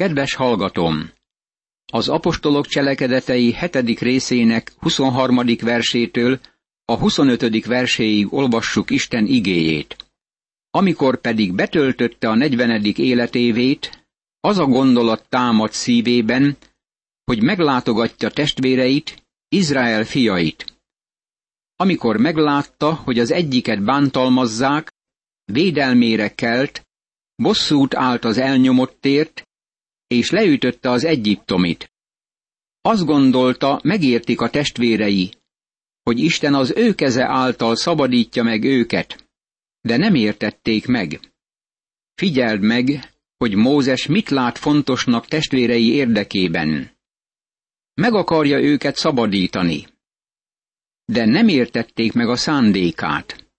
Kedves hallgatom! Az apostolok cselekedetei hetedik részének 23. versétől a 25. verséig olvassuk Isten igéjét. Amikor pedig betöltötte a 40. életévét, az a gondolat támad szívében, hogy meglátogatja testvéreit, Izrael fiait. Amikor meglátta, hogy az egyiket bántalmazzák, védelmére kelt, bosszút állt az elnyomottért, és leütötte az egyiptomit. Azt gondolta, megértik a testvérei, hogy Isten az ő keze által szabadítja meg őket, de nem értették meg. Figyeld meg, hogy Mózes mit lát fontosnak testvérei érdekében. Meg akarja őket szabadítani. De nem értették meg a szándékát.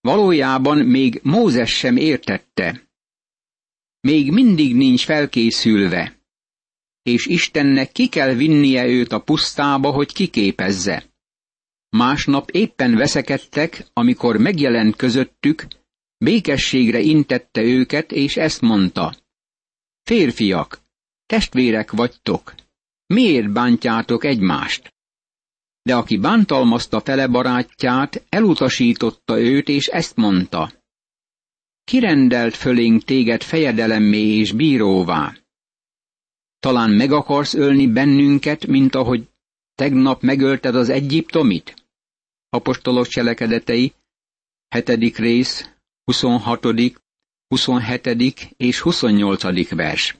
Valójában még Mózes sem értette. Még mindig nincs felkészülve, és Istennek ki kell vinnie őt a pusztába, hogy kiképezze. Másnap éppen veszekedtek, amikor megjelent közöttük, békességre intette őket, és ezt mondta. Férfiak, testvérek vagytok, miért bántjátok egymást? De aki bántalmazta fele barátját, elutasította őt, és ezt mondta. Kirendelt fölénk téged fejedelemmé és bíróvá. Talán meg akarsz ölni bennünket, mint ahogy tegnap megölted az egyiptomit? Apostolok cselekedetei, hetedik rész, 26., 27. és 28. vers.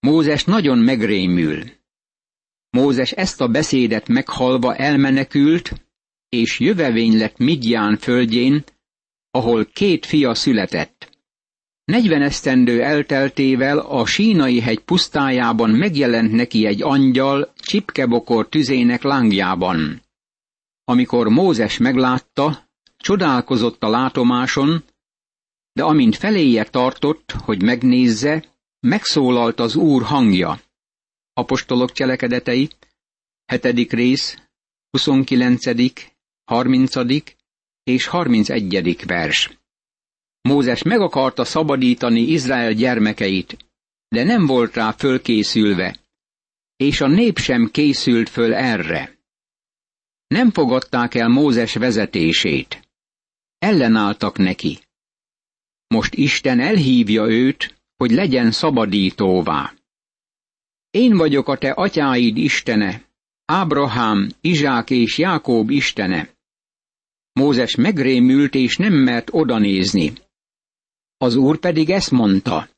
Mózes nagyon megrémül. Mózes ezt a beszédet meghalva elmenekült, és jövevény lett Midján földjén, ahol két fia született. Negyven esztendő elteltével a sínai hegy pusztájában megjelent neki egy angyal csipkebokor tüzének lángjában. Amikor Mózes meglátta, csodálkozott a látomáson, de amint feléje tartott, hogy megnézze, megszólalt az Úr hangja. Apostolok cselekedetei, hetedik rész, 29., 30. és 31. vers. Mózes meg akarta szabadítani Izrael gyermekeit, de nem volt rá fölkészülve, és a nép sem készült föl erre. Nem fogadták el Mózes vezetését. Ellenálltak neki. Most Isten elhívja őt, hogy legyen szabadítóvá. Én vagyok a te atyáid Istene, Ábrahám, Izsák és Jákób Istene. Mózes megrémült és nem mert odanézni. Az úr pedig ezt mondta.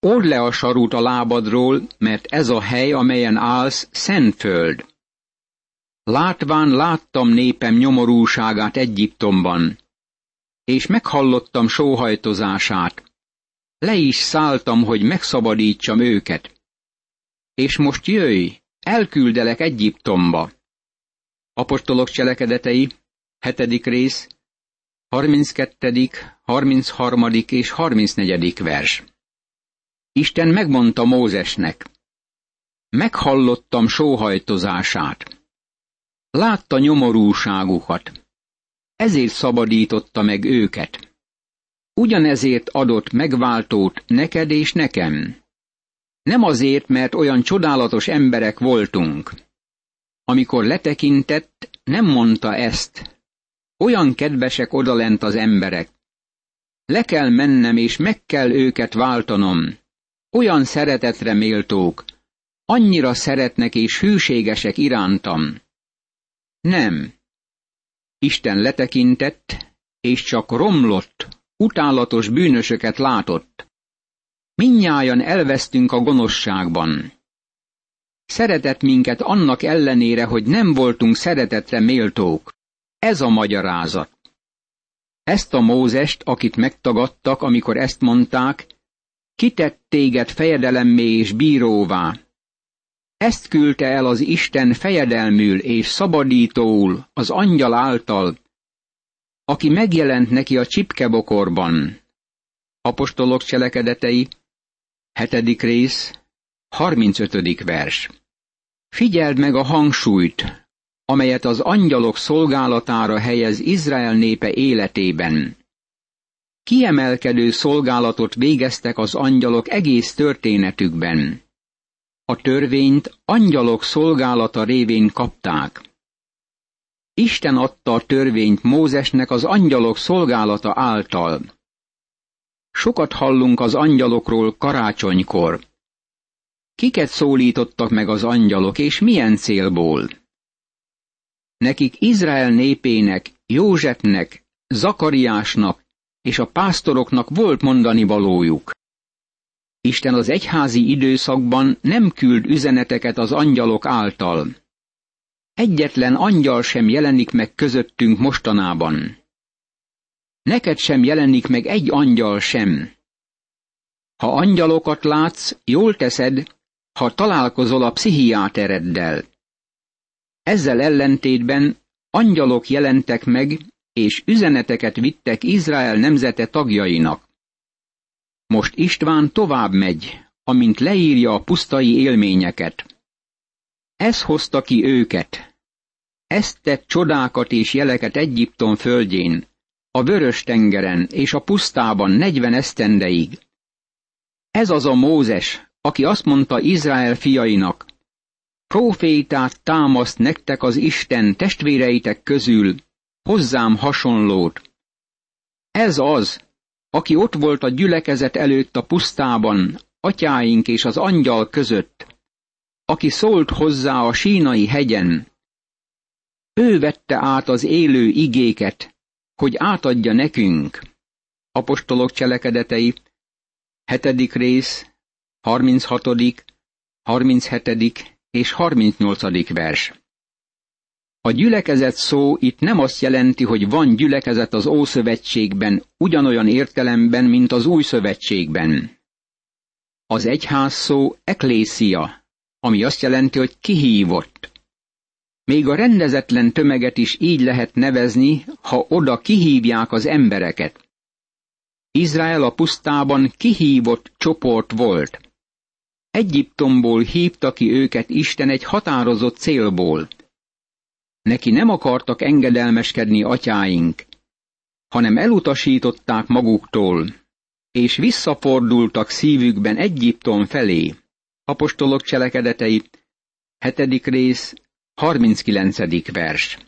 Old le a sarút a lábadról, mert ez a hely, amelyen állsz, szent föld. Látván láttam népem nyomorúságát Egyiptomban, és meghallottam sóhajtozását. Le is szálltam, hogy megszabadítsam őket. És most jöjj, elküldelek Egyiptomba. Apostolok cselekedetei, hetedik rész, 32., 33. és 34. vers. Isten megmondta Mózesnek, meghallottam sóhajtozását. Látta nyomorúságukat. Ezért szabadította meg őket. Ugyanezért adott megváltót neked és nekem. Nem azért, mert olyan csodálatos emberek voltunk. Amikor letekintett, nem mondta ezt. Olyan kedvesek odalent az emberek. Le kell mennem, és meg kell őket váltanom. Olyan szeretetre méltók. Annyira szeretnek és hűségesek irántam. Nem. Isten letekintett, és csak romlott, utálatos bűnösöket látott. Minnyájan elvesztünk a gonoszságban. Szeretett minket annak ellenére, hogy nem voltunk szeretetre méltók. Ez a magyarázat. Ezt a Mózest, akit megtagadtak, amikor ezt mondták, kitett téged fejedelemmé és bíróvá, ezt küldte el az Isten fejedelmül és szabadítóul az angyal által, aki megjelent neki a csipkebokorban. Apostolok cselekedetei, hetedik rész, 35. vers. Figyeld meg a hangsúlyt, amelyet az angyalok szolgálatára helyez Izrael népe életében. Kiemelkedő szolgálatot végeztek az angyalok egész történetükben. A törvényt angyalok szolgálata révén kapták. Isten adta a törvényt Mózesnek az angyalok szolgálata által. Sokat hallunk az angyalokról karácsonykor. Kiket szólítottak meg az angyalok, és milyen célból? Nekik Izrael népének, Józsefnek, Zakariásnak és a pásztoroknak volt mondani valójuk. Isten az egyházi időszakban nem küld üzeneteket az angyalok által. Egyetlen angyal sem jelenik meg közöttünk mostanában. Neked sem jelenik meg egy angyal sem. Ha angyalokat látsz, jól teszed, ha találkozol a pszichiátereddel. Ezzel ellentétben angyalok jelentek meg, és üzeneteket vittek Izrael nemzete tagjainak. Most István tovább megy, amint leírja a pusztai élményeket. Ez hozta ki őket. Ez tett csodákat és jeleket Egyiptom földjén, a vörös tengeren és a pusztában negyven esztendeig. Ez az a Mózes, aki azt mondta Izrael fiainak, Profétát támaszt nektek az Isten testvéreitek közül, hozzám hasonlót. Ez az, aki ott volt a gyülekezet előtt a pusztában, atyáink és az angyal között, aki szólt hozzá a sínai hegyen. Ő vette át az élő igéket, hogy átadja nekünk. Apostolok cselekedetei, hetedik rész, 36., 37. és 38. vers. A gyülekezet szó itt nem azt jelenti, hogy van gyülekezet az Ószövetségben ugyanolyan értelemben, mint az Új Szövetségben. Az egyház szó eklészia, ami azt jelenti, hogy kihívott. Még a rendezetlen tömeget is így lehet nevezni, ha oda kihívják az embereket. Izrael a pusztában kihívott csoport volt. Egyiptomból hívta ki őket Isten egy határozott célból. Neki nem akartak engedelmeskedni atyáink, hanem elutasították maguktól, és visszafordultak szívükben Egyiptom felé. Apostolok cselekedetei, 7. rész, 39. vers.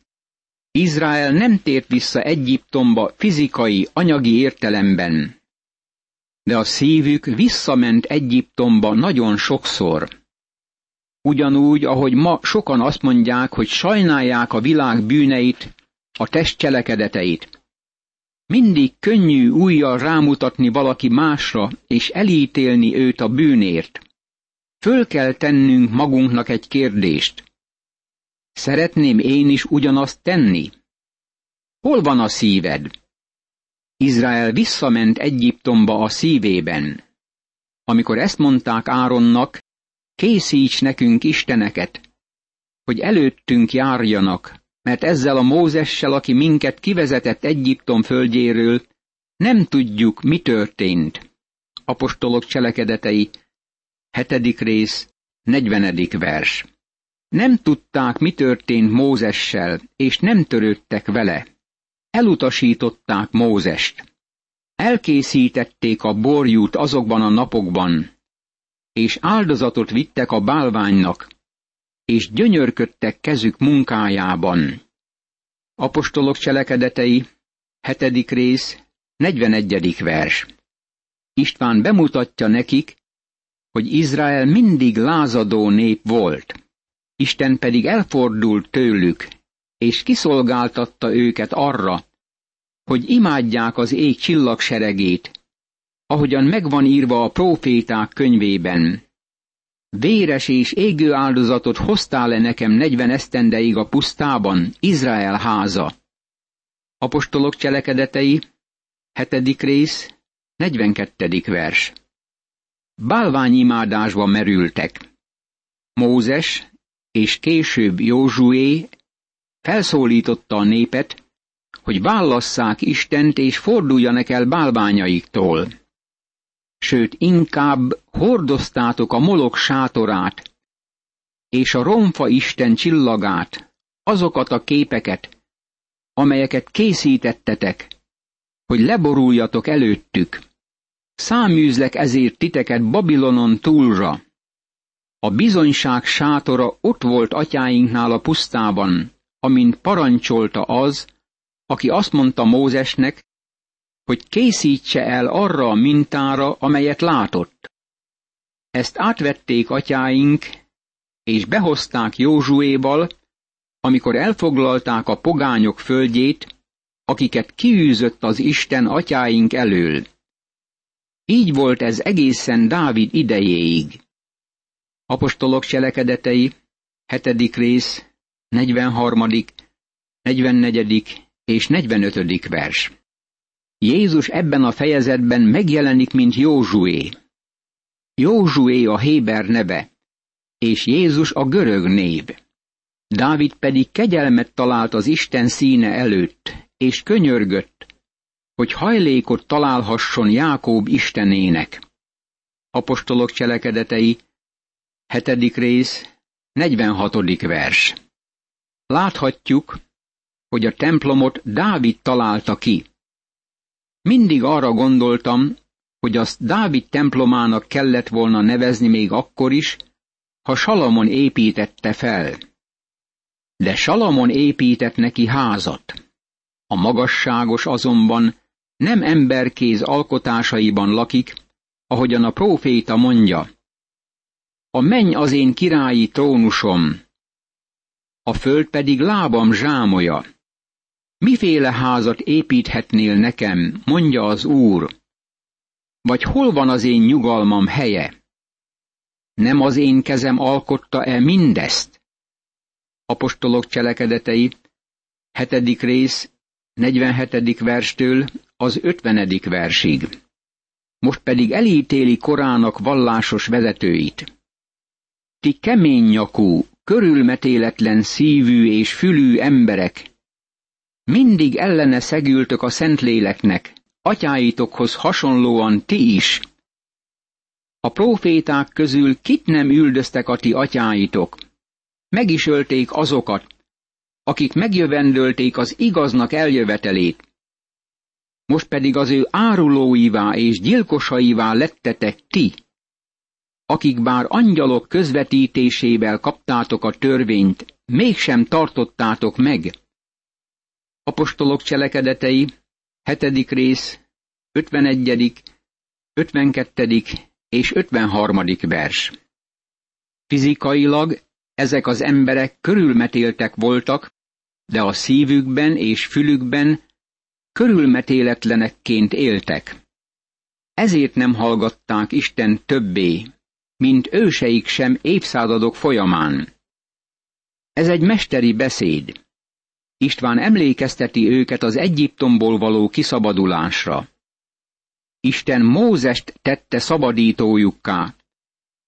Izrael nem tért vissza Egyiptomba fizikai, anyagi értelemben, de a szívük visszament Egyiptomba nagyon sokszor. Ugyanúgy, ahogy ma sokan azt mondják, hogy sajnálják a világ bűneit, a test cselekedeteit. Mindig könnyű újjal rámutatni valaki másra, és elítélni őt a bűnért. Föl kell tennünk magunknak egy kérdést. Szeretném én is ugyanazt tenni? Hol van a szíved? Izrael visszament Egyiptomba a szívében. Amikor ezt mondták Áronnak, készíts nekünk isteneket, hogy előttünk járjanak, mert ezzel a Mózessel, aki minket kivezetett Egyiptom földjéről, nem tudjuk, mi történt. Apostolok cselekedetei, hetedik rész, negyvenedik vers. Nem tudták, mi történt Mózessel, és nem törődtek vele. Elutasították Mózest. Elkészítették a borjút azokban a napokban, és áldozatot vittek a bálványnak, és gyönyörködtek kezük munkájában. Apostolok cselekedetei, hetedik rész, 41. vers. István bemutatja nekik, hogy Izrael mindig lázadó nép volt. Isten pedig elfordult tőlük, és kiszolgáltatta őket arra, hogy imádják az ég csillagseregét, ahogyan megvan írva a próféták könyvében. Véres és égő áldozatot hoztál-e nekem negyven esztendeig a pusztában, Izrael háza? Apostolok cselekedetei, hetedik rész, 42. vers. Bálványimádásba merültek. Mózes és később Józsué felszólította a népet, hogy válasszák Istent és forduljanak el bálványaiktól. Sőt, inkább hordoztátok a molok sátorát, és a romfa Isten csillagát, azokat a képeket, amelyeket készítettetek, hogy leboruljatok előttük. Száműzlek ezért titeket Babilonon túlra. A bizonyság sátora ott volt atyáinknál a pusztában, amint parancsolta az, aki azt mondta Mózesnek, hogy készítse el arra a mintára, amelyet látott. Ezt átvették atyáink, és behozták Józsuéval, amikor elfoglalták a pogányok földjét, akiket kiűzött az Isten atyáink elől. Így volt ez egészen Dávid idejéig. Apostolok cselekedetei, hetedik rész, 43., 44. és 45. vers. Jézus ebben a fejezetben megjelenik, mint Józsué. Józsué a Héber neve, és Jézus a görög név. Dávid pedig kegyelmet talált az Isten színe előtt, és könyörgött, hogy hajlékot találhasson Jákób Istenének. Apostolok cselekedetei, hetedik rész, 46. vers. Láthatjuk, hogy a templomot Dávid találta ki. Mindig arra gondoltam, hogy azt Dávid templomának kellett volna nevezni még akkor is, ha Salamon építette fel. De Salamon épített neki házat. A magasságos azonban nem emberkéz alkotásaiban lakik, ahogyan a próféta mondja. A menny az én királyi trónusom, a föld pedig lábam zsámoja. Miféle házat építhetnél nekem, mondja az Úr? Vagy hol van az én nyugalmam helye? Nem az én kezem alkotta-e mindezt? Apostolok cselekedetei, hetedik rész, 47. verstől az 50. versig. Most pedig elítéli korának vallásos vezetőit. Ti kemény nyakú, körülmetéletlen szívű és fülű emberek, mindig ellene szegültök a Szentléleknek, atyáitokhoz hasonlóan ti is. A proféták közül kit nem üldöztek a ti atyáitok? Meg is ölték azokat, akik megjövendölték az igaznak eljövetelét. Most pedig az ő árulóivá és gyilkosaivá lettetek ti, akik bár angyalok közvetítésével kaptátok a törvényt, mégsem tartottátok meg. Apostolok cselekedetei, hetedik rész, 51., 52. és 53. vers. Fizikailag ezek az emberek körülmetéltek voltak, de a szívükben és fülükben körülmetéletlenekként éltek. Ezért nem hallgatták Isten többé, mint őseik sem évszázadok folyamán. Ez egy mesteri beszéd. István emlékezteti őket az Egyiptomból való kiszabadulásra. Isten Mózest tette szabadítójukká,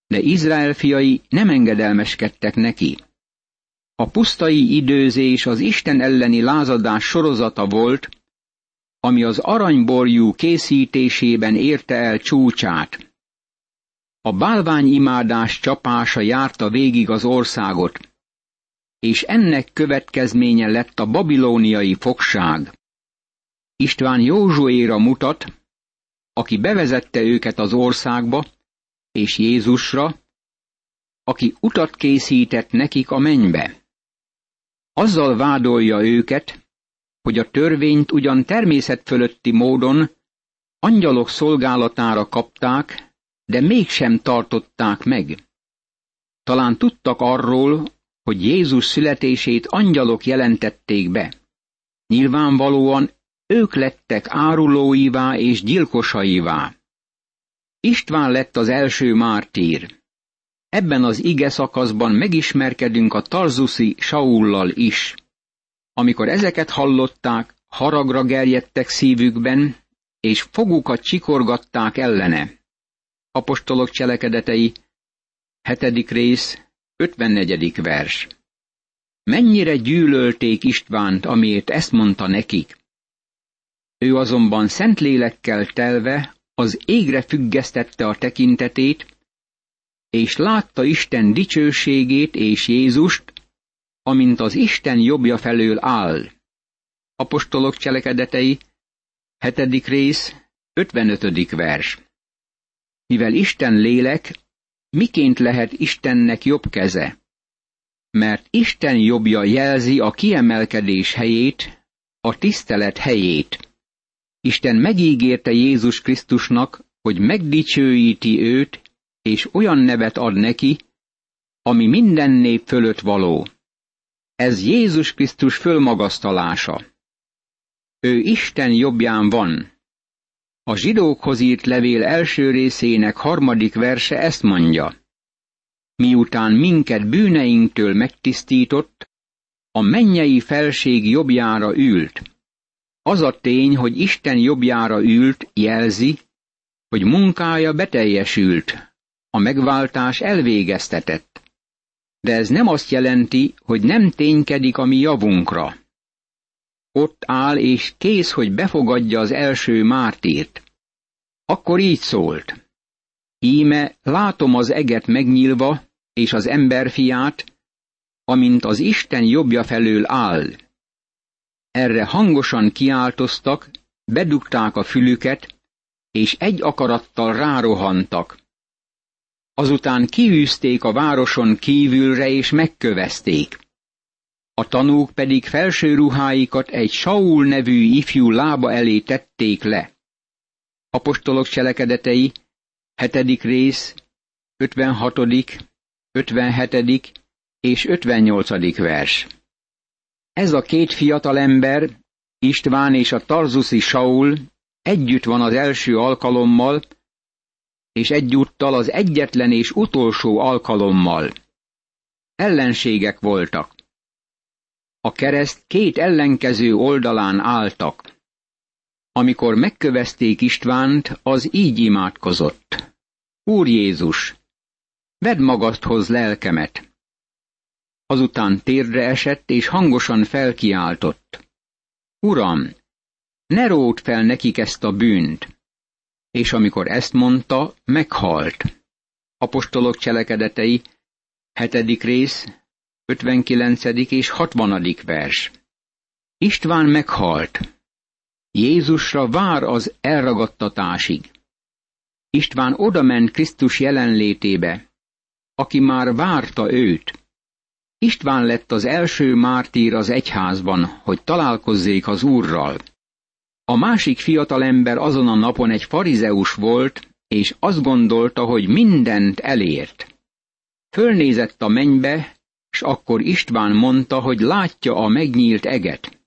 de Izrael fiai nem engedelmeskedtek neki. A pusztai időzés az Isten elleni lázadás sorozata volt, ami az aranyborjú készítésében érte el csúcsát. A bálványimádás csapása járta végig az országot, és ennek következménye lett a babilóniai fogság. István Józsuéra mutat, aki bevezette őket az országba, és Jézusra, aki utat készített nekik a mennybe. Azzal vádolja őket, hogy a törvényt ugyan természet fölötti módon angyalok szolgálatára kapták, de mégsem tartották meg. Talán tudtak arról, hogy Jézus születését angyalok jelentették be. Nyilvánvalóan ők lettek árulóivá és gyilkosaivá. István lett az első mártír. Ebben az ige szakaszban megismerkedünk a tarzuszi Saullal is. Amikor ezeket hallották, haragra gerjedtek szívükben, és fogukat csikorgatták ellene. Apostolok cselekedetei, hetedik rész, 54. vers. Mennyire gyűlölték Istvánt, amiért ezt mondta nekik. Ő azonban szent lélekkel telve az égre függesztette a tekintetét, és látta Isten dicsőségét és Jézust, amint az Isten jobbja felől áll. Apostolok cselekedetei, Hetedik rész, 55. vers. Mivel Isten lélek, miként lehet Istennek jobb keze? Mert Isten jobbja jelzi a kiemelkedés helyét, a tisztelet helyét. Isten megígérte Jézus Krisztusnak, hogy megdicsőíti őt, és olyan nevet ad neki, ami minden nép fölött való. Ez Jézus Krisztus fölmagasztalása. Ő Isten jobbján van. A zsidókhoz írt levél első részének harmadik verse ezt mondja. Miután minket bűneinktől megtisztított, a mennyei felség jobbjára ült. Az a tény, hogy Isten jobbjára ült, jelzi, hogy munkája beteljesült, a megváltás elvégeztetett. De ez nem azt jelenti, hogy nem ténykedik a mi javunkra. Ott áll és kész, hogy befogadja az első mártírt. Akkor így szólt. Íme látom az eget megnyílva, és az emberfiát, amint az Isten jobbja felől áll. Erre hangosan kiáltoztak, bedugták a fülüket, és egy akarattal rárohantak. Azután kiűzték a városon kívülre, és megkövezték. A tanúk pedig felső ruháikat egy Saul nevű ifjú lába elé tették le. Apostolok cselekedetei, hetedik rész, 56., 57. és 58. vers. Ez a két fiatal ember, István és a tarzuszi Saul együtt van az első alkalommal, és egyúttal az egyetlen és utolsó alkalommal. Ellenségek voltak. A kereszt két ellenkező oldalán álltak. Amikor megkövezték Istvánt, az így imádkozott. Úr Jézus, vedd magadhoz lelkemet. Azután térdre esett, és hangosan felkiáltott. Uram, ne ród fel nekik ezt a bűnt. És amikor ezt mondta, meghalt. Apostolok cselekedetei, hetedik rész, 59. és 60. vers. István meghalt. Jézusra vár az elragadtatásig. István odament Krisztus jelenlétébe, aki már várta őt. István lett az első mártír az egyházban, hogy találkozzék az Úrral. A másik fiatalember azon a napon egy farizeus volt, és azt gondolta, hogy mindent elért. Fölnézett a mennybe, s akkor István mondta, hogy látja a megnyílt eget.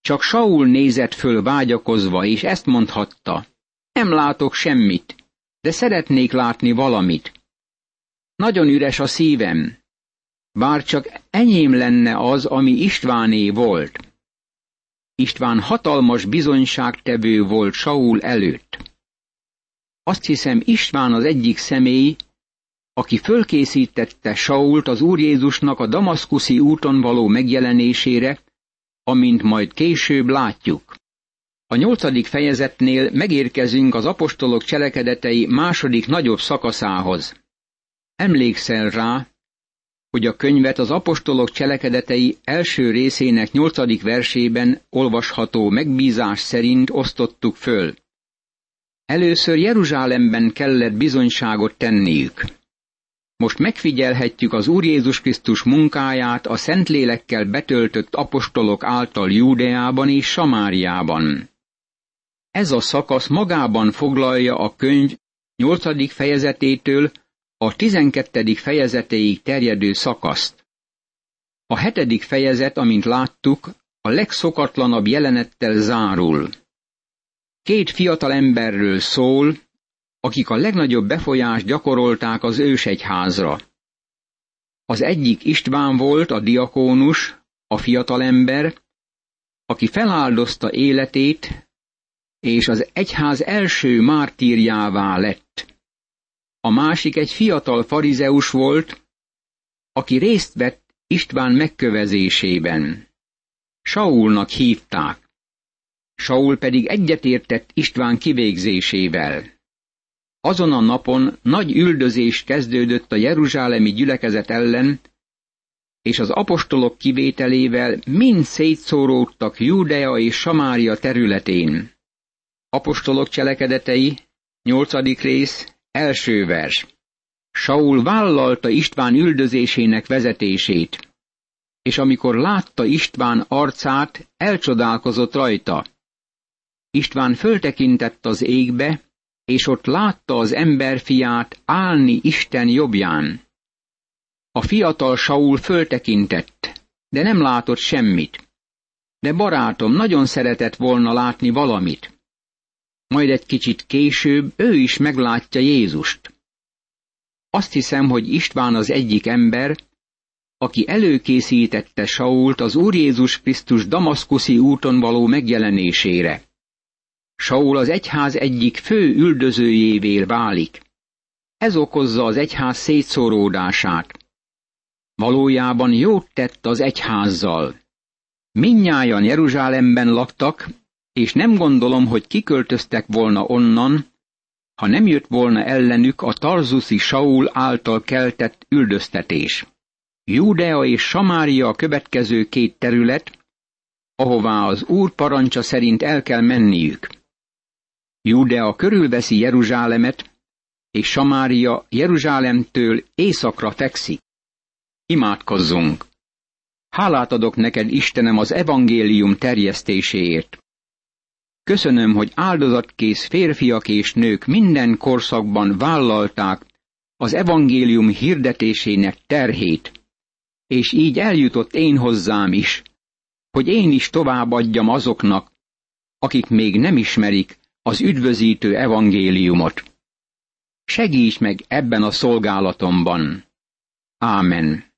Csak Saul nézett föl vágyakozva, és ezt mondhatta. Nem látok semmit, de szeretnék látni valamit. Nagyon üres a szívem. Bár csak enyém lenne az, ami Istváné volt. István hatalmas bizonyságtevő volt Saul előtt. Azt hiszem István az egyik személy, aki fölkészítette Sault az Úr Jézusnak a damaszkuszi úton való megjelenésére, amint majd később látjuk. A nyolcadik fejezetnél megérkezünk az apostolok cselekedetei második nagyobb szakaszához. Emlékszel rá, hogy a könyvet az apostolok cselekedetei első részének nyolcadik versében olvasható megbízás szerint osztottuk föl. Először Jeruzsálemben kellett bizonyságot tenniük. Most megfigyelhetjük az Úr Jézus Krisztus munkáját a Szentlélekkel betöltött apostolok által Júdeában és Samáriában. Ez a szakasz magában foglalja a könyv nyolcadik fejezetétől a tizenkettedik fejezetéig terjedő szakaszt. A hetedik fejezet, amint láttuk, a legszokatlanabb jelenettel zárul. Két fiatal emberről szól, akik a legnagyobb befolyást gyakorolták az ősegyházra. Az egyik István volt, a diakónus, a fiatalember, aki feláldozta életét, és az egyház első mártírjává lett. A másik egy fiatal farizeus volt, aki részt vett István megkövezésében. Saulnak hívták. Saul pedig egyetértett István kivégzésével. Azon a napon nagy üldözés kezdődött a jeruzsálemi gyülekezet ellen, és az apostolok kivételével mind szétszóródtak Júdea és Samária területén. Apostolok cselekedetei, nyolcadik rész, első vers. Saul vállalta István üldözésének vezetését, és amikor látta István arcát, elcsodálkozott rajta. István föltekintett az égbe, és ott látta az emberfiát állni Isten jobbján. A fiatal Saul föltekintett, de nem látott semmit. De barátom nagyon szeretett volna látni valamit. Majd egy kicsit később ő is meglátja Jézust. Azt hiszem, hogy István az egyik ember, aki előkészítette Sault az Úr Jézus Krisztus damaszkuszi úton való megjelenésére. Saul az egyház egyik fő üldözőjévé válik. Ez okozza az egyház szétszóródását. Valójában jót tett az egyházzal. Minnyájan Jeruzsálemben laktak, és nem gondolom, hogy kiköltöztek volna onnan, ha nem jött volna ellenük a tarzuszi Saul által keltett üldöztetés. Júdea és Samária a következő két terület, ahová az úr parancsa szerint el kell menniük. Júdea körülveszi Jeruzsálemet, és Samária Jeruzsálemtől északra fekszik. Imádkozzunk! Hálát adok neked, Istenem, az evangélium terjesztéséért. Köszönöm, hogy áldozatkész férfiak és nők minden korszakban vállalták az evangélium hirdetésének terhét, és így eljutott én hozzám is, hogy én is továbbadjam azoknak, akik még nem ismerik az üdvözítő evangéliumot. Segíts meg ebben a szolgálatomban. Ámen.